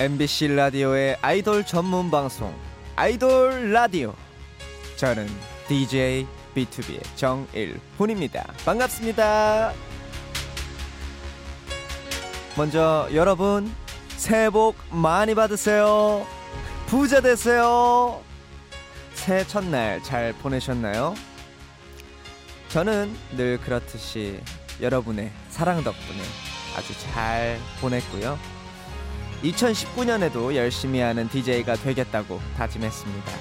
MBC 라디오의 아이돌 전문 방송 아이돌 라디오 저는 DJ B2B의 정일훈입니다. 반갑습니다. 먼저 여러분 새해 복 많이 받으세요. 부자 되세요. 새해 첫날 잘 보내셨나요? 저는 늘 그렇듯이 여러분의 사랑 덕분에 아주 잘 보냈고요. 2019년에도 열심히 하는 DJ가 되겠다고 다짐했습니다.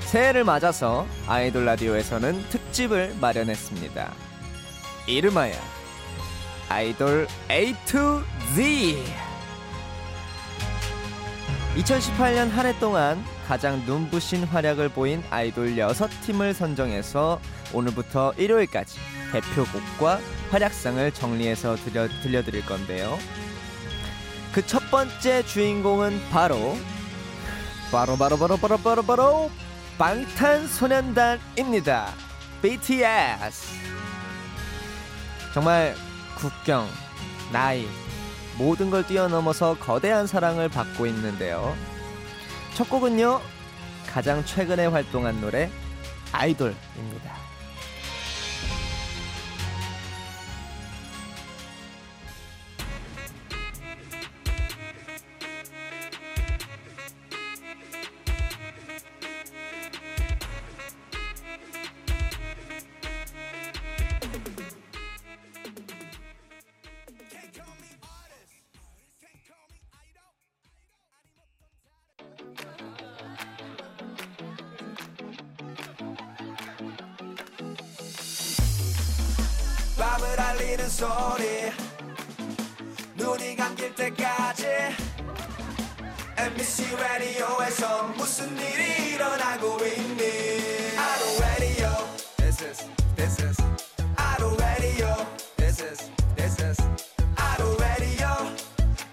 새해를 맞아서 아이돌 라디오에서는 특집을 마련했습니다. 이름하여 아이돌 A to Z. 2018년 한 해 동안 가장 눈부신 활약을 보인 아이돌 6팀을 선정해서 오늘부터 일요일까지 대표곡과 활약상을 정리해서 들려, 들려드릴 건데요. 그 첫 번째 주인공은 바로 바로 바로 바로 바로 바로 바로 방탄소년단입니다. BTS. 정말 국경, 나이, 모든 걸 뛰어넘어서 거대한 사랑을 받고 있는데요. 첫 곡은요, 가장 최근에 활동한 노래, 아이돌입니다. 밤을 알리는 소리. 눈이 감길 때까지 MBC 라디오에서 무슨 일이 일어나고 있니? 아로 라디오 This is This is. 아로 라디오 This is This is. 아로 라디오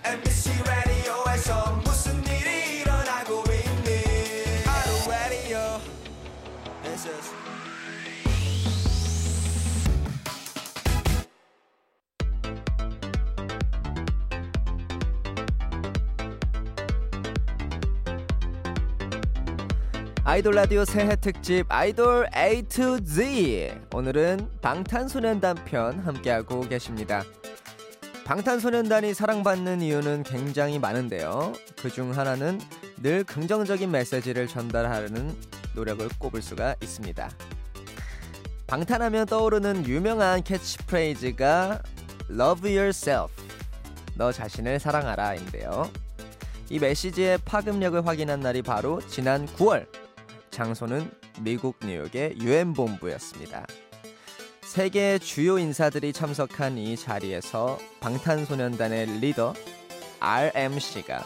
MBC 라디오에서 무슨 일이 일어나고 있니? 아로 라디오 This is 아이돌 라디오 새해 특집 아이돌 A to Z. 오늘은 방탄소년단 편 함께하고 계십니다. 방탄소년단이 사랑받는 이유는 굉장히 많은데요. 그 중 하나는 늘 긍정적인 메시지를 전달하려는 노력을 꼽을 수가 있습니다. 방탄하면 떠오르는 유명한 캐치프레이즈가 Love Yourself. 너 자신을 사랑하라인데요. 이 메시지의 파급력을 확인한 날이 바로 지난 9월. 장소는 미국 뉴욕의 유엔 본부였습니다. 세계 주요 인사들이 참석한 이 자리에서 방탄소년단의 리더 RMC가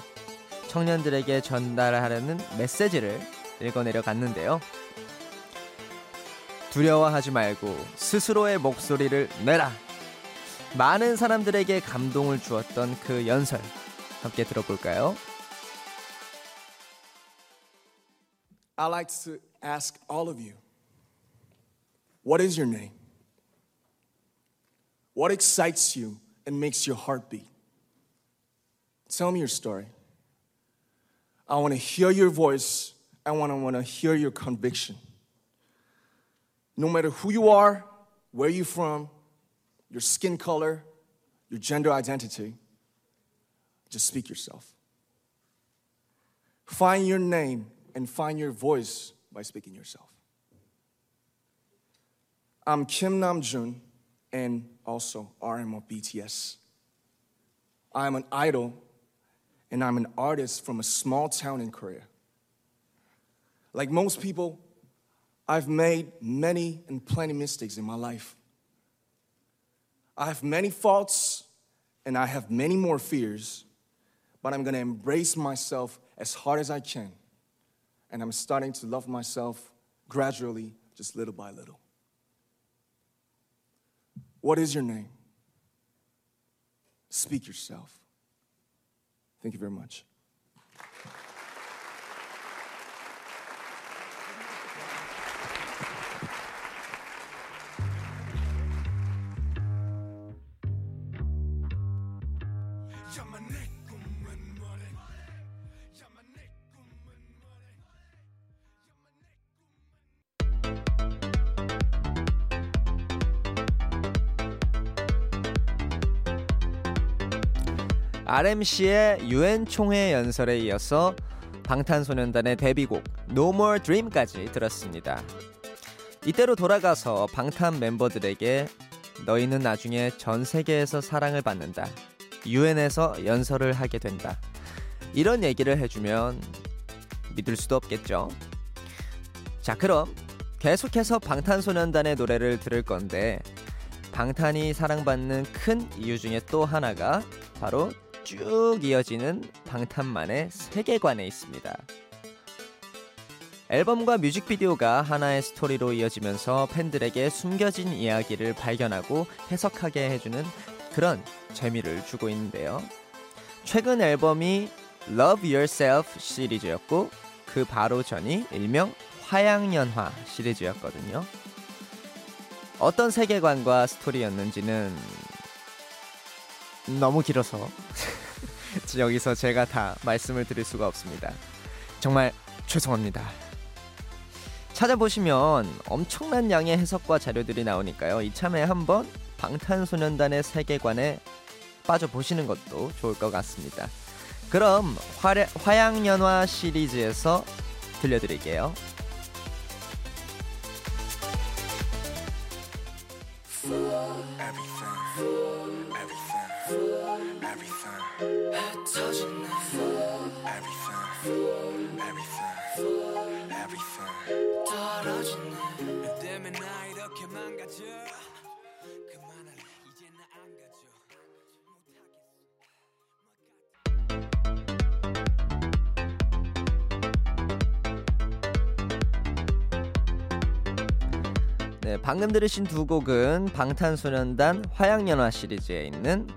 청년들에게 전달하려는 메시지를 읽어내려 갔는데요. 두려워하지 말고 스스로의 목소리를 내라. 많은 사람들에게 감동을 주었던 그 연설 함께 들어볼까요? I'd like to ask all of you what is your name? What excites you and makes your heart beat? Tell me your story. I want to hear your voice. I want to want to hear your conviction. No matter who you are, where you're from, your skin color, your gender identity, just speak yourself. Find your name and find your voice by speaking yourself. I'm Kim Namjoon and also RM of BTS. I'm an idol and I'm an artist from a small town in Korea. Like most people, I've made many and plenty mistakes in my life. I have many faults and I have many more fears, but I'm gonna embrace myself as hard as I can. And I'm starting to love myself gradually, just little by little. What is your name? Speak yourself. Thank you very much. RMC의 UN 총회 연설에 이어서 방탄소년단의 데뷔곡 No More Dream까지 들었습니다. 이때로 돌아가서 방탄 멤버들에게 너희는 나중에 전 세계에서 사랑을 받는다. UN에서 연설을 하게 된다. 이런 얘기를 해주면 믿을 수도 없겠죠. 자, 그럼 계속해서 방탄소년단의 노래를 들을 건데 방탄이 사랑받는 큰 이유 중에 또 하나가 바로 쭉 이어지는 방탄만의 세계관에 있습니다. 앨범과 뮤직비디오가 하나의 스토리로 이어지면서 팬들에게 숨겨진 이야기를 발견하고 해석하게 해주는 그런 재미를 주고 있는데요. 최근 앨범이 Love Yourself 시리즈였고 그 바로 전이 일명 화양연화 시리즈였거든요. 어떤 세계관과 스토리였는지는 너무 길어서 여기서 제가 다 말씀을 드릴 수가 없습니다. 정말 죄송합니다. 찾아보시면 엄청난 양의 해석과 자료들이 나오니까요. 이참에 한번 방탄소년단의 세계관에 빠져보시는 것도 좋을 것 같습니다. 그럼 화려, 화양연화 시리즈에서 들려드릴게요. 네, 방금 들으신 두 곡은 방탄소년단 화양연화 시리즈에 있는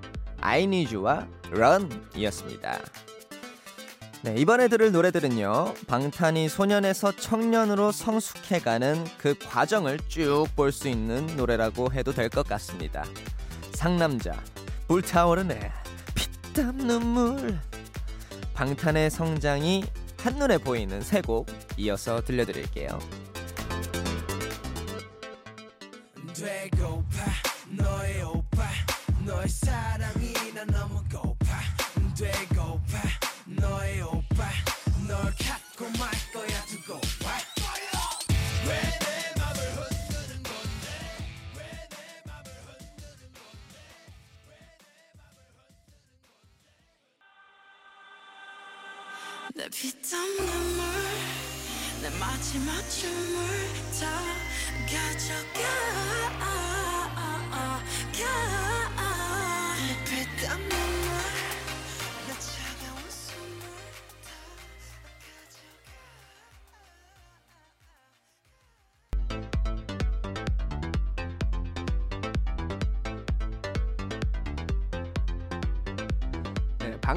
I Need You와 Run이었습니다. 네, 이번에 들을 노래들은요. 방탄이 소년에서 청년으로 성숙해가는 그 과정을 쭉 볼 수 있는 노래라고 해도 될 것 같습니다. 상남자, 불타오르네, 피땀 눈물. 방탄의 성장이 한눈에 보이는 세 곡 이어서 들려드릴게요. 되고파 너의 오빠 너의 사랑이 난 너무 고파. 되고파. 너의 오빠 널 갖고 말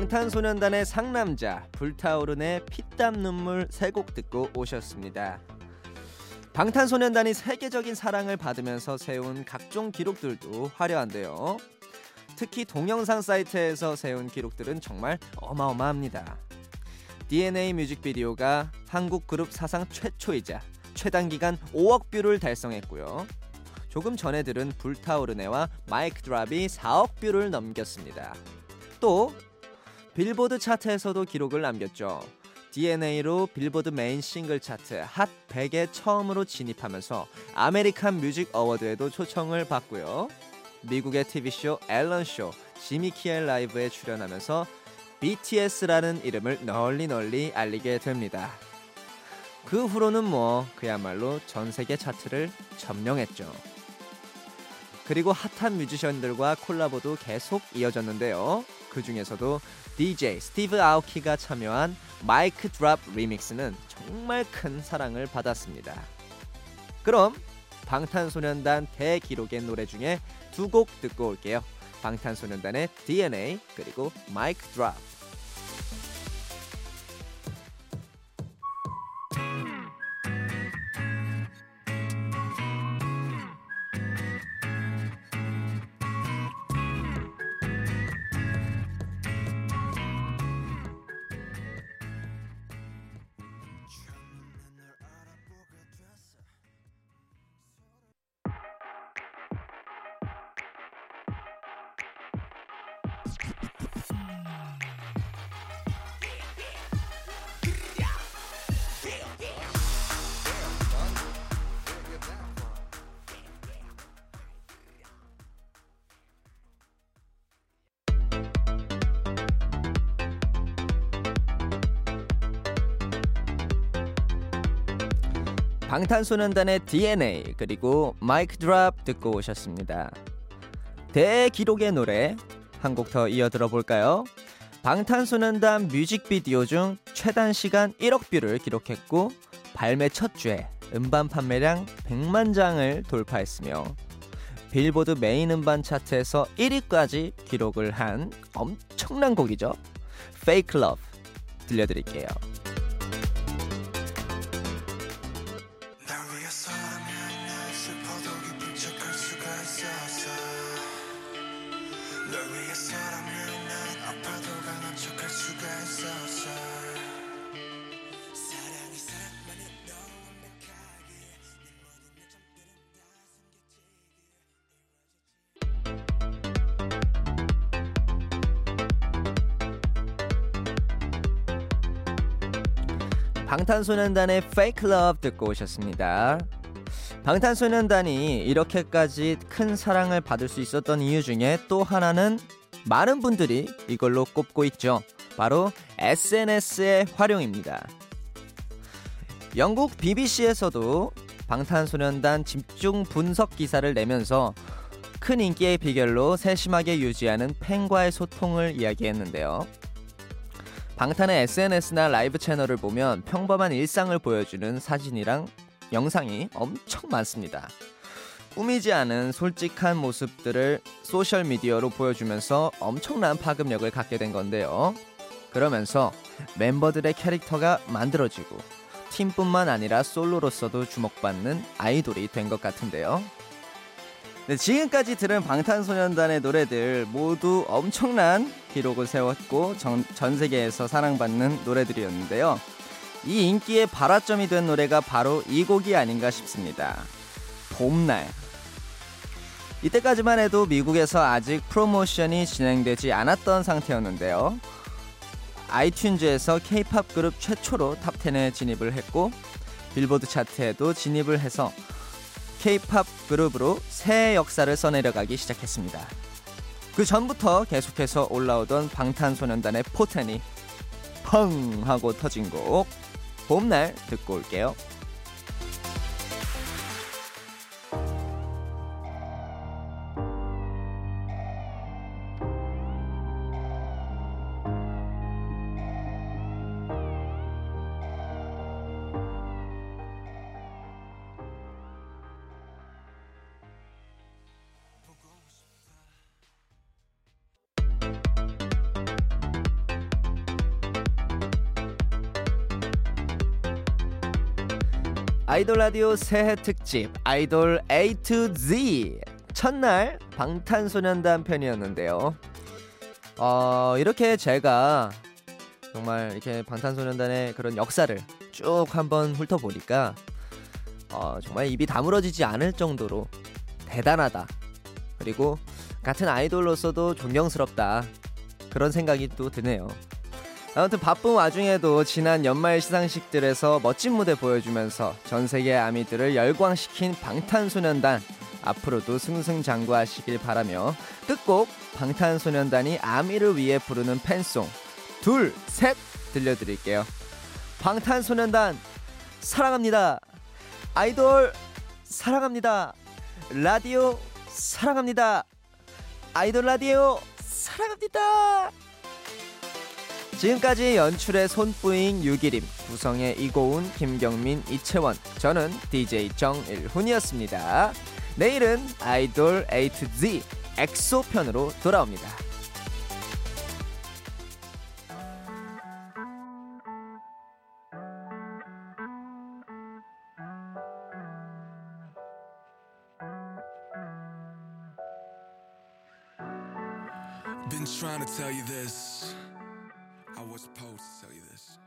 방탄소년단의 상남자 불타오르네 피땀 눈물 세 곡 듣고 오셨습니다. 방탄소년단이 세계적인 사랑을 받으면서 세운 각종 기록들도 화려한데요. 특히 동영상 사이트에서 세운 기록들은 정말 어마어마합니다. DNA 뮤직비디오가 한국 그룹 사상 최초이자 최단 기간 5억 뷰를 달성했고요. 조금 전에 들은 불타오르네와 MIC Drop이 4억 뷰를 넘겼습니다. 또 빌보드 차트에서도 기록을 남겼죠. DNA로 빌보드 메인 싱글 차트 핫 100에 처음으로 진입하면서 아메리칸 뮤직 어워드에도 초청을 받고요. 미국의 TV쇼 엘런 쇼 지미 키멀 라이브에 출연하면서 BTS라는 이름을 널리 널리 알리게 됩니다. 그 후로는 뭐 그야말로 전 세계 차트를 점령했죠. 그리고 핫한 뮤지션들과 콜라보도 계속 이어졌는데요. 그 중에서도 DJ 스티브 아오키가 참여한 마이크 드랍 리믹스는 정말 큰 사랑을 받았습니다. 그럼 방탄소년단 대기록의 노래 중에 두 곡 듣고 올게요. 방탄소년단의 DNA 그리고 마이크 드랍. 방탄소년단의 DNA 그리고 MIC Drop 듣고 오셨습니다. 대기록의 노래 한 곡 더 이어 들어볼까요? 방탄소년단 뮤직비디오 중 최단 시간 1억 뷰를 기록했고 발매 첫 주에 음반 판매량 100만 장을 돌파했으며 빌보드 메인 음반 차트에서 1위까지 기록을 한 엄청난 곡이죠. Fake Love 들려드릴게요. 방탄소년단의 Fake Love 듣고 오셨습니다. 방탄소년단이 이렇게까지 큰 사랑을 받을 수 있었던 이유 중에 또 하나는 많은 분들이 이걸로 꼽고 있죠. 바로 SNS의 활용입니다. 영국 BBC에서도 방탄소년단 집중 분석 기사를 내면서 큰 인기의 비결로 세심하게 유지하는 팬과의 소통을 이야기했는데요. 방탄의 SNS나 라이브 채널을 보면 평범한 일상을 보여주는 사진이랑 영상이 엄청 많습니다. 꾸미지 않은 솔직한 모습들을 소셜미디어로 보여주면서 엄청난 파급력을 갖게 된 건데요. 그러면서 멤버들의 캐릭터가 만들어지고 팀뿐만 아니라 솔로로서도 주목받는 아이돌이 된 것 같은데요. 네, 지금까지 들은 방탄소년단의 노래들 모두 엄청난 기록을 세웠고 전, 전 세계에서 사랑받는 노래들이었는데요. 이 인기의 발화점이 된 노래가 바로 이 곡이 아닌가 싶습니다. 봄날. 이때까지만 해도 미국에서 아직 프로모션이 진행되지 않았던 상태였는데요. 아이튠즈에서 K-팝 그룹 최초로 탑10에 진입을 했고 빌보드 차트에도 진입을 해서 K-팝 그룹으로 새 역사를 써내려가기 시작했습니다. 그 전부터 계속해서 올라오던 방탄소년단의 포텐이 펑 하고 터진 곡 봄날 듣고 올게요. 아이돌 라디오 새해 특집 아이돌 A to Z 첫날 방탄소년단 편이었는데요. 어, 이렇게 제가 정말 이렇게 방탄소년단의 그런 역사를 쭉 한번 훑어보니까 어, 정말 입이 다물어지지 않을 정도로 대단하다. 그리고 같은 아이돌로서도 존경스럽다. 그런 생각이 또 드네요. 아무튼 바쁜 와중에도 지난 연말 시상식들에서 멋진 무대 보여주면서 전 세계 아미들을 열광시킨 방탄소년단 앞으로도 승승장구하시길 바라며 끝곡 방탄소년단이 아미를 위해 부르는 팬송 둘 셋 들려드릴게요. 방탄소년단 사랑합니다. 아이돌 사랑합니다. 라디오 사랑합니다. 아이돌 라디오 사랑합니다. 지금까지 연출의 손뿌잉 유기림, 구성의 이고운, 김경민, 이채원, 저는 DJ 정일훈이었습니다. 내일은 아이돌 A to Z 엑소 편으로 돌아옵니다. Been trying to tell you this. Supposed to tell you this.